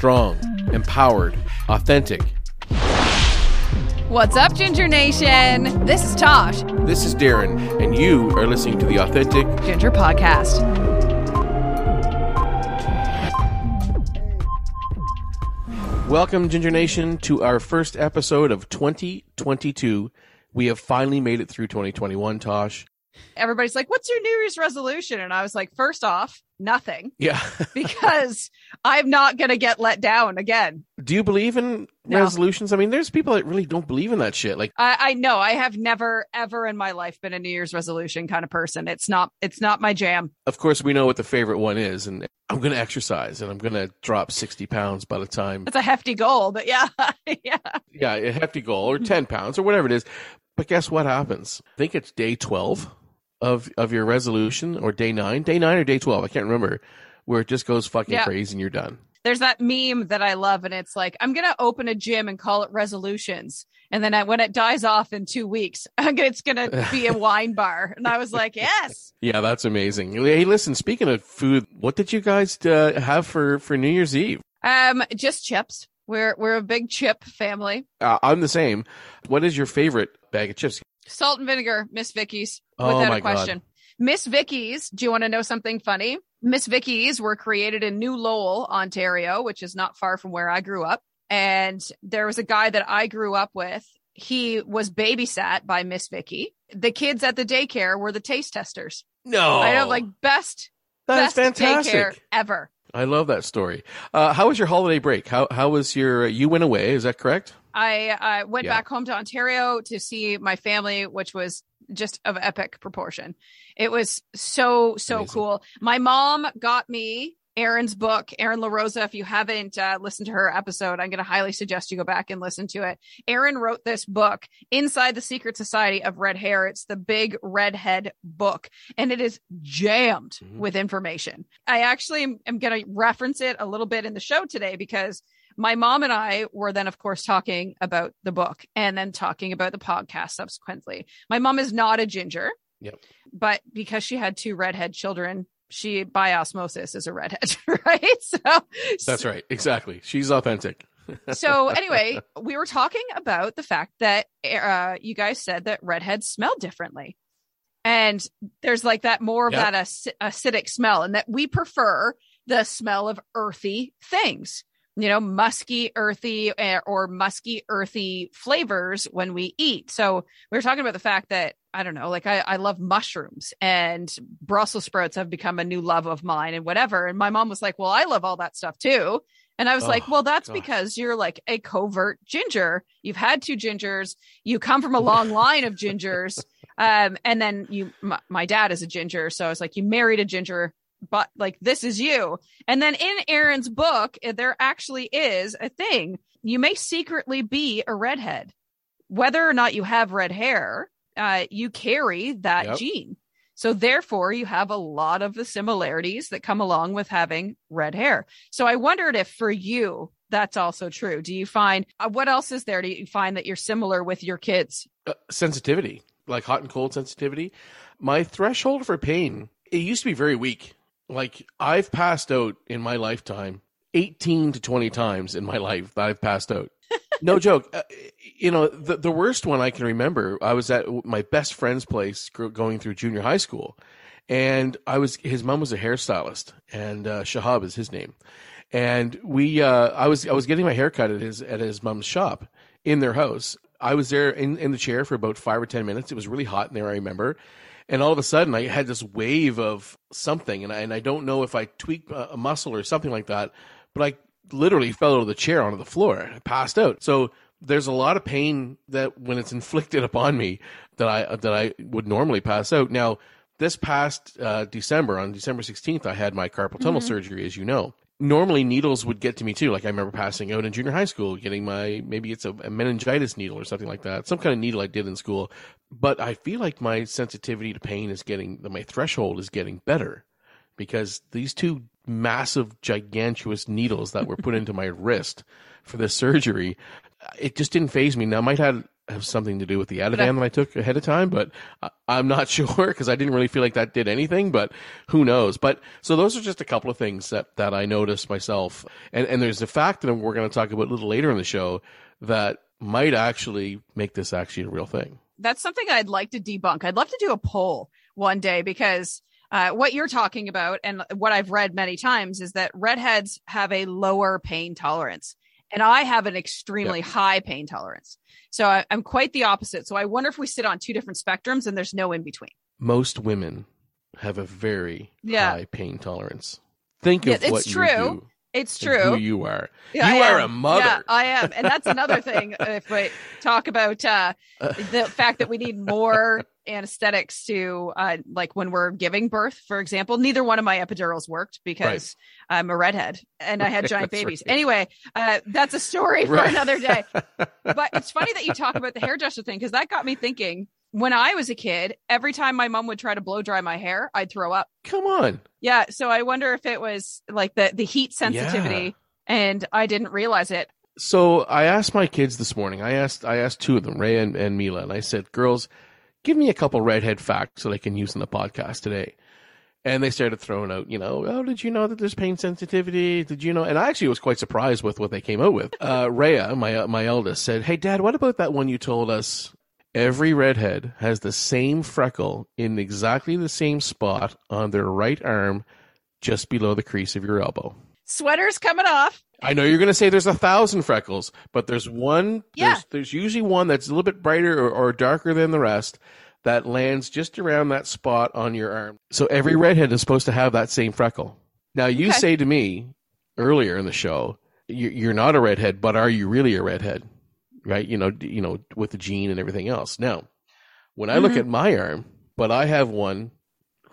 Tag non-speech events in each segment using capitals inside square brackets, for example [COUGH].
strong, empowered, authentic. What's up, Ginger Nation? This is Tosh, This is Darren, and you are listening to the Authentic. Ginger Podcast. Welcome, Ginger Nation, to our first episode of 2022. We have finally made it through 2021, Tosh. Everybody's like, What's your New Year's resolution? And I was like, First off, nothing, Yeah. [LAUGHS] because I'm not going to get let down again. Do you believe in No. resolutions? I mean, there's people that really don't believe in that shit. Like, I, I know I have never, ever in my life been a New Year's resolution kind of person. It's not, it's not my jam. of course, we know what the favorite one is, and I'm going to exercise and I'm going to drop 60 pounds by the time It's a hefty goal, but yeah, [LAUGHS] yeah. yeah, a hefty goal or 10 pounds or whatever it is. But guess what happens? I think it's day 12 of, of your resolution or day nine, day nine or day 12. I can't remember where it just goes fucking Yeah. crazy and you're done. There's that meme that I love, and it's like, I'm to open a gym and call it resolutions. And then I, when it dies off in two weeks, [LAUGHS] it's to [LAUGHS] be a wine bar. And I was like, yes. Yeah, that's amazing. Hey, listen, speaking of food, what did you guys uh, have for, for New Year's Eve? Um, just chips. We're we're a big chip family. Uh, I'm the same. What is your favorite bag of chips? Salt and vinegar, Miss Vickie's, Oh without my a question. Miss Vickie's. Do you want to know something funny? Miss Vickie's were created in New Lowell, Ontario, which is not far from where I grew up. And there was a guy that I grew up with. He was babysat by Miss Vicky. The kids at the daycare were the taste testers. No. I know, like best that's best fantastic. daycare ever. I love that story. Uh, how was your holiday break? How how was your you went away? Is that correct? I uh, went Yeah. back home to Ontario to see my family, which was just of epic proportion. It was so so Amazing. cool. My mom got me Erin's book, Erin LaRosa. If you haven't uh, listened to her episode, I'm going to highly suggest you go back and listen to it. Aaron wrote this book, Inside the Secret Society of Red Hair. It's the big redhead book, and it is jammed Mhm. with information. I actually am, am going to reference it a little bit in the show today because my mom and I were then, of course, talking about the book and then talking about the podcast subsequently. My mom is not a ginger. Yep. But because she had two redhead children, she by osmosis is a redhead, [LAUGHS] right? So That's right. Exactly. She's authentic. [LAUGHS] so anyway, we were talking about the fact that uh, you guys said that redheads smell differently. And there's like that more of Yep. that ac- acidic smell, and that we prefer the smell of earthy things, you know, musky, earthy, eh, or musky, earthy flavors when we eat. So we were talking about the fact that I don't know, like I, I love mushrooms and Brussels sprouts have become a new love of mine and whatever. And my mom was like, Well, I love all that stuff too. And I was Oh, like, Well, that's gosh. because you're like a covert ginger. You've had two gingers. You come from a long line of gingers. Um, and then you, my, my dad is a ginger. So I was like, You married a ginger, but like this is you. And then in Erin's book, eh, there actually is a thing. You may secretly be a redhead. Whether or not you have red hair, uh, you carry that Yep. gene. So therefore, you have a lot of the similarities that come along with having red hair. So I wondered if for you that's also true. Do you find uh, what else is there? Do you find that you're similar with your kids? Uh, sensitivity, like hot and cold sensitivity. My threshold for pain, it used to be very weak. Like I've passed out in my lifetime 18 to 20 times in my life that I've passed out. No [LAUGHS] joke. Uh, you know, the, the worst one I can remember, I was at my best friend's place going through junior high school. And I was, his mom was a hairstylist and, uh, Shahab is his name. And we, uh, I was, I was getting my hair cut at his, at his mom's shop in their house. I was there in, in the chair for about five or 10 minutes. It was really hot in there, I remember. And all of a sudden, I had this wave of something, and I, and I don't know if I tweaked a, muscle or something like that, but I literally fell out of the chair onto the floor. I passed out. So there's a lot of pain that when it's [LAUGHS] inflicted upon me that I that I would normally pass out. Now, this past uh, December, on December 16th, I had my carpal tunnel Mhm. surgery, as you know. Normally, needles would get to me too. Like I remember passing out in junior high school, getting my maybe it's a, a meningitis needle or something like that, some kind of needle I did in school. But I feel like my sensitivity to pain is getting, my threshold is getting better because these two massive, gigantuous needles that were put into my wrist for this surgery, it just didn't phase me. Now, I might have have something to do with the Ativan that I took ahead of time, but I, I'm not [LAUGHS] sure because I didn't really feel like that did anything. But who knows? But so those are just a couple of things that that I noticed myself, and and there's a fact that we're going to talk about a little later in the show that might actually make this actually a real thing. That's something I'd like to debunk. I'd love to do a poll one day because uh, what you're talking about and what I've read many times is that redheads have a lower pain tolerance. And I have an extremely yep. high pain tolerance. So I, I'm quite the opposite. So I wonder if we sit on two different spectrums and there's no in between. Most women have a very yeah. high pain tolerance. Think yeah, of what true. you do. It's true. Who you are. Yeah, you I are am. a mother. Yeah, I am. And that's another [LAUGHS] thing. if we talk about uh, the fact that we need more anesthetics to, uh, like when we're giving birth, for example, neither one of my epidurals worked because right. I'm a redhead and I had giant babies. Right. Anyway, uh, that's a story for right. another day. [LAUGHS] but it's funny that you talk about the hairdresser thing because that got me thinking when I was a kid, every time my mom would try to blow dry my hair, I'd throw up. Come on. Yeah. So I wonder if it was like the, the heat sensitivity yeah. and I didn't realize it. So I asked my kids this morning, I asked, I asked two of them, Ray and, and Mila, and I said, girls, give me a couple redhead facts that I can use in the podcast today. And they started throwing out, you know, oh, did you know that there's pain sensitivity? Did you know? And I actually was quite surprised with what they came out with. Uh, Rhea, my my eldest, said, "Hey, Dad, what about that one you told us Every redhead has the same freckle in exactly the same spot on their right arm, just below the crease of your elbow. Sweater's coming off. I know you're going to say there's a thousand freckles, but there's one. Yeah. There's, there's usually one that's a little bit brighter or, or darker than the rest that lands just around that spot on your arm. So every redhead is supposed to have that same freckle. Now you okay. say to me earlier in the show, you're not a redhead, but are you really a redhead? Right? You know, you know, with the gene and everything else. Now, when I mm-hmm. look at my arm, but I have one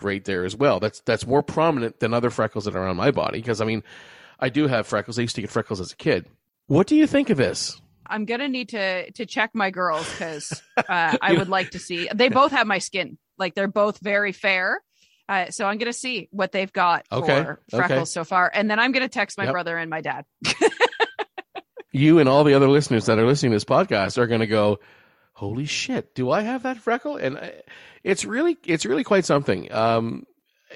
right there as well. That's that's more prominent than other freckles that are on my body because I mean, I do have freckles. I used to get freckles as a kid. What do you think of this? I'm gonna need to to check my girls because [LAUGHS] uh, I would like to see. They both have my skin. Like they're both very fair. Uh, so I'm gonna see what they've got okay. for freckles okay. so far, and then I'm gonna text my yep. brother and my dad. [LAUGHS] you and all the other listeners that are listening to this podcast are going to go, "Holy shit, do I have that freckle?" And uh, it's really, it's really quite something. Um,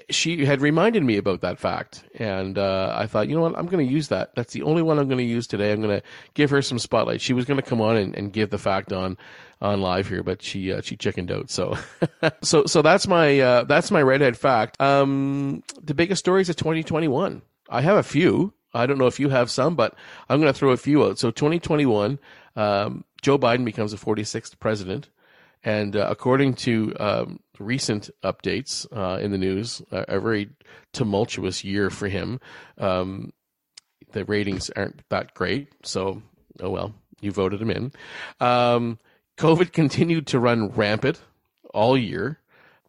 she had reminded me about that fact, and uh, I thought, you know what, I'm going to use that. That's the only one I'm going to use today. I'm going to give her some spotlight. She was going to come on and, and, give the fact on on live here, but she uh, she chickened out. So, [LAUGHS] so so that's my uh, that's my redhead fact. Um, the biggest stories of 2021. I have a few. I don't know if you have some, but I'm going to throw a few out. So 2021, um, Joe Biden becomes the 46th president. And uh, according to um, recent updates uh, in the news, a very tumultuous year for him. Um, the ratings aren't that great. So, oh well, you voted him in. Um, COVID [LAUGHS] continued to run rampant all year,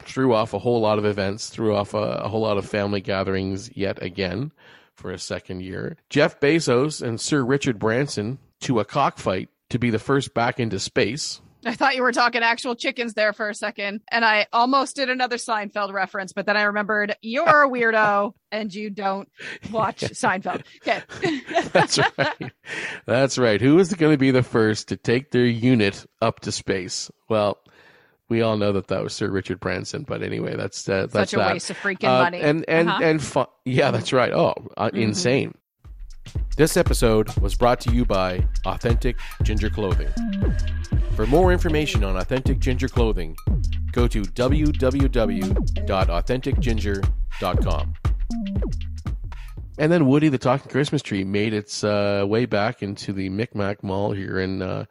threw off a whole lot of events, threw off a, a whole lot of family gatherings yet again for a second year. Jeff Bezos and Sir Richard Branson to a cockfight to be the first back into space. I thought you were talking actual chickens there for a second, and I almost did another Seinfeld reference, but then I remembered you're a weirdo [LAUGHS] and you don't watch [LAUGHS] Seinfeld. Okay. [LAUGHS] That's right. That's right. Who is going to be the first to take their unit up to space? Well, we all know that that was Sir Richard Branson. But anyway, that's uh, that's such a that. waste of freaking uh, money. And and uh-huh. and fu- yeah, that's right. Oh, uh, mm-hmm. insane. This episode was brought to you by Authentic Ginger Clothing. For more information on Authentic Ginger Clothing, go to www.authenticginger.com. And then Woody the Talking Christmas Tree made its uh, way back into the Micmac Mall here in uh,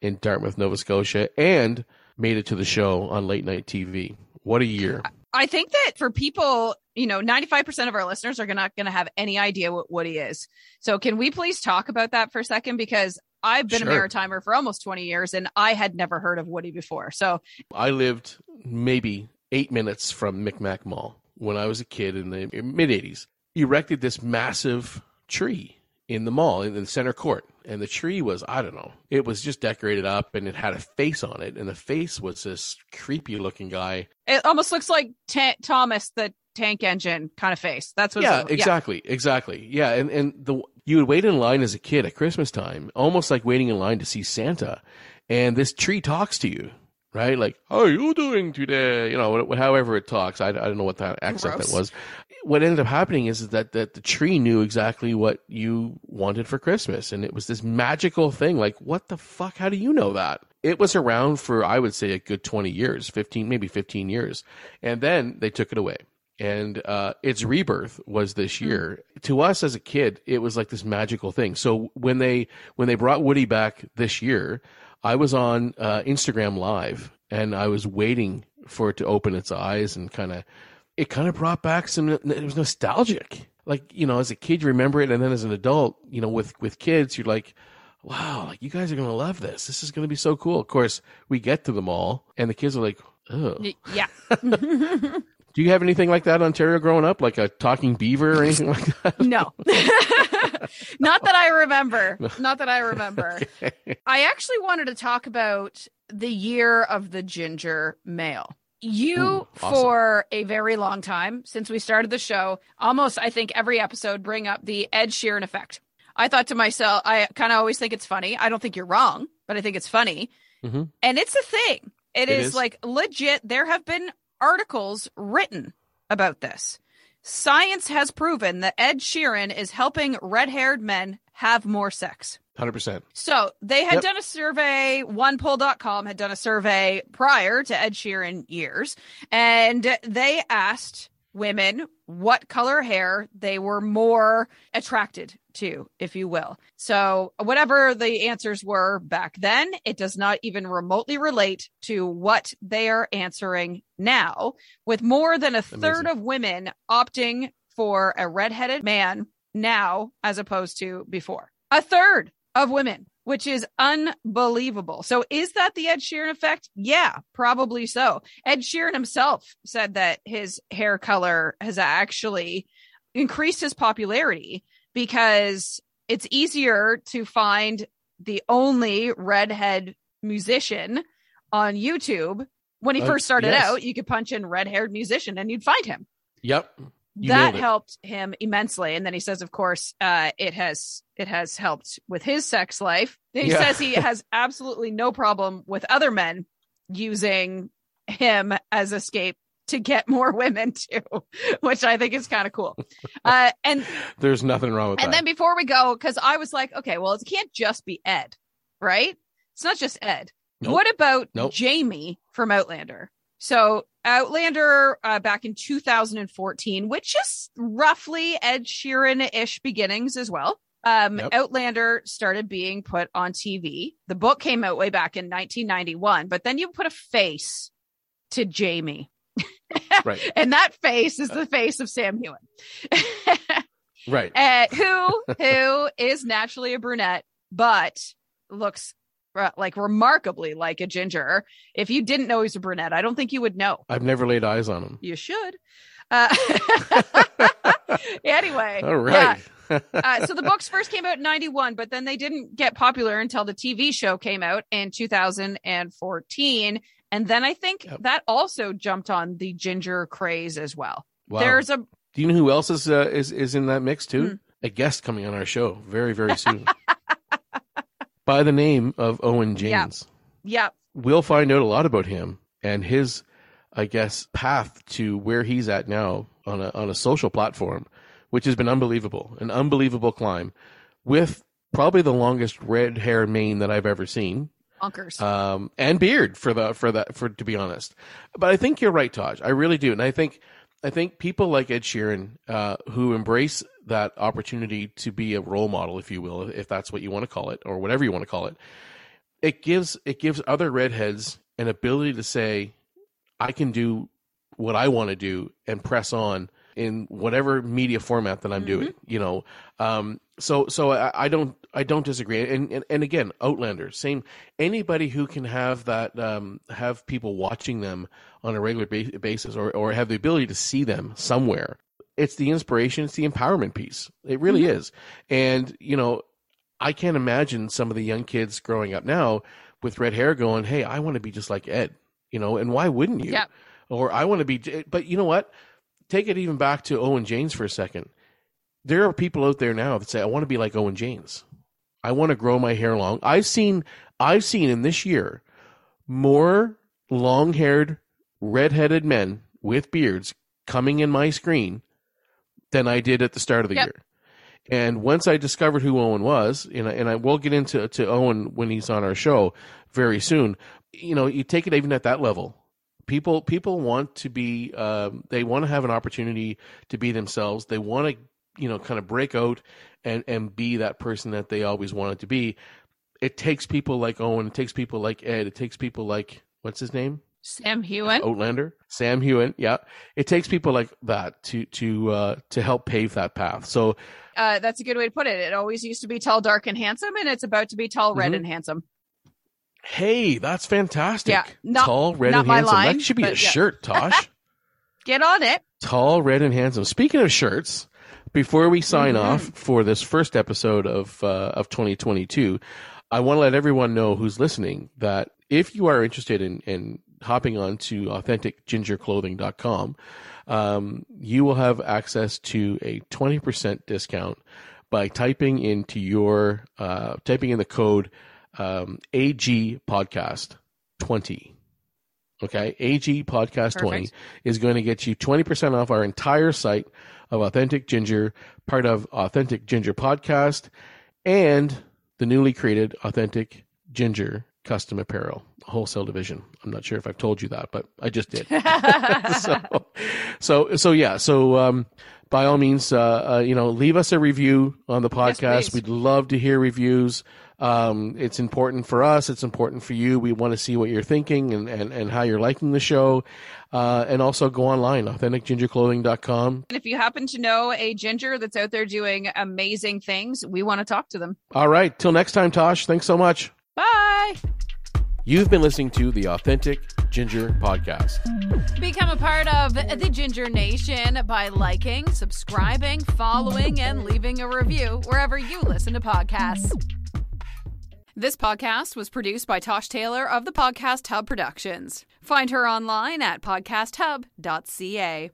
in Dartmouth, Nova Scotia, and made it to the show on late night TV. What a year. I think that for people, you know, 95% of our listeners are not going to have any idea what Woody is. So can we please talk about that for a second? Because I've been sure. a Maritimer for almost 20 years and I had never heard of Woody before. So I lived maybe eight minutes from Micmac Mall when I was a kid in the mid 80s. Erected this massive tree in the mall in the center court and the tree was i don't know it was just decorated up and it had a face on it and the face was this creepy looking guy. It almost looks like T- thomas the tank engine kind of face. That's what yeah exactly yeah. exactly. Yeah and and the you would wait in line as a kid at christmas time almost like waiting in line to see santa and this tree talks to you, right? Like, how are you doing today? You know, however it talks. I, I don't know what that accent Gross. that was. What ended up happening is that, that the tree knew exactly what you wanted for Christmas. And it was this magical thing. Like, what the fuck? How do you know that? It was around for, I would say, a good 20 years, 15, maybe 15 years. And then they took it away and uh, its rebirth was this year. To us as a kid, it was like this magical thing. So when they when they brought Woody back this year, I was on uh, Instagram Live and I was waiting for it to open its eyes and kind of it kind of brought back some. It was nostalgic. Like you know, as a kid you remember it, and then as an adult, you know, with with kids, you're like. Wow, like you guys are gonna love this. This is gonna be so cool. Of course, we get to them all, and the kids are like, "Oh, Yeah. [LAUGHS] [LAUGHS] do you have anything like that Ontario growing up, like a talking beaver or anything like that? no. [LAUGHS] [LAUGHS] Not that I remember. [LAUGHS] Not that I remember. I actually wanted to talk about the year of the ginger male. You, Ooh, awesome. for a very long time, since we started the show, almost I think every episode bring up the Ed Sheeran effect. I thought to myself, I kind of always think it's funny. I don't think you're wrong, but I think it's funny. Mhm. And it's a thing. It is, is. like legit. There have been articles written about this. Science has proven that Ed Sheeran is helping red haired men have more sex. Hundred percent. So they had Yep. done a survey, onepoll.com had done a survey prior to Ed Sheeran years, and they asked women what color hair they were more attracted to, if you will. So whatever the answers were back then, it does not even remotely relate to what they are answering now, with more than a third of women opting for a redheaded man now as opposed to before. A third of women, which is unbelievable. So is that the Ed Sheeran effect? Yeah, probably so. Ed Sheeran himself said that his hair color has actually increased his popularity because it's easier to find the only redhead musician on YouTube. When he Uh, first started yes. out, you could punch in red haired musician and you'd find him Yep. You that helped him immensely and then he says of course uh it has it has helped with his sex life he Yeah. says he [LAUGHS] has absolutely no problem with other men using him as escape to get more [LAUGHS] women too which i think is kind of cool [LAUGHS] uh and There's nothing wrong with and that. And then before we go because i was like okay well it can't just be ed right it's not just ed Nope. what about Nope. jamie from outlander so outlander uh, back in 2014 which is roughly ed sheeran-ish beginnings as well um, Yep. outlander started being put on tv the book came out way back in 1991 but then you put a face to jamie [LAUGHS] right. and that face is the face of sam heughan Right. [LAUGHS] uh, who who is naturally a brunette but looks uh, like remarkably like a ginger. If you didn't know he's a brunette, I don't think you would know. I've never laid eyes on him. You should. Uh, [LAUGHS] anyway, All right. uh, so the books first came out in 91 but then they didn't get popular until the tv show came out in 2014 and then i think Yep. that also jumped on the ginger craze as well Wow. there's a Do you know who else is uh, is is in that mix too? Hmm. A guest coming on our show very very soon. [LAUGHS] By the name of Owen Yeah. James. yeah We'll find out a lot about him and his, I guess, path to where he's at now on a on a social platform, which has been unbelievable, an unbelievable climb, with probably the longest red hair mane that I've ever seen. bonkers um, and beard for the for that for to be honest. But I think you're right, Tosh. I really do, and I think I think people like Ed Sheeran uh, who embrace that opportunity to be a role model, if you will, if that's what you want to call it, or whatever you want to call it, it gives it gives other redheads an ability to say, I can do what I want to do and press on in whatever media format that I'm Mhm. doing. You know, um, so so I, I don't I don't disagree. And, and and again, Outlander, same. Anybody who can have that um, have people watching them on a regular ba- basis, or or have the ability to see them somewhere. It's the inspiration. It's the empowerment piece. It really Mhm. is. And you know, I can't imagine some of the young kids growing up now with red hair going, "Hey, I want to be just like Ed." You know, and why wouldn't you? Yeah. Or I want to be. But you know what? Take it even back to Owen James for a second. There are people out there now that say, "I want to be like Owen James." I want to grow my hair long. I've seen I've seen in this year more long-haired red-headed men with beards coming in my screen than I did at the start of the Yep. year. And once I discovered who Owen was, and I, and I will get into to Owen when he's on our show very soon. You know, you take it even at that level. People people want to be um, they want to have an opportunity to be themselves. They want to you know kind of break out and and be that person that they always wanted to be. It takes people like Owen. It takes people like Ed. It takes people like what's his name? Sam Heughan. Outlander, Sam Heughan. Yeah, it takes people like that to to uh, to help pave that path. So Uh, that's a good way to put it. It always used to be tall, dark, and handsome, and it's about to be tall, red, Mhm. and handsome. hey, that's fantastic. Yeah, not- tall, red, and my handsome. line, that should be a yeah. shirt, [LAUGHS] Tosh. Get on it. tall, red, and handsome. Speaking of shirts, before we sign Mhm. off for this first episode of uh, of 2022, I want to let everyone know who's listening that if you are interested in, in hopping on to authenticgingerclothing.com, um, you will have access to a 20% discount by typing into your uh, typing in the code um, AG podcast 20. Okay, AG podcast 20 is going to get you 20% off our entire site of Authentic Ginger, part of Authentic Ginger Podcast, and the newly created Authentic Ginger Custom Apparel wholesale division. I'm not sure if I've told you that, but I just did. [LAUGHS] [LAUGHS] so, so, so yeah. So, um, by all means, uh, uh, you know, leave us a review on the podcast. please. We'd love to hear reviews. Um, it's important for us. It's important for you. We want to see what you're thinking and, and, and how you're liking the show. Uh, and also go online, authenticgingerclothing.com. And if you happen to know a ginger that's out there doing amazing things, we want to talk to them. All right. Till next time, Tosh. Thanks so much. Bye. You've been listening to the Authentic Ginger Podcast. Become a part of the Ginger Nation by liking, subscribing, following, and leaving a review wherever you listen to podcasts. This podcast was produced by Tosh Taylor of the Podcast Hub Productions. Find her online at podcasthub.ca.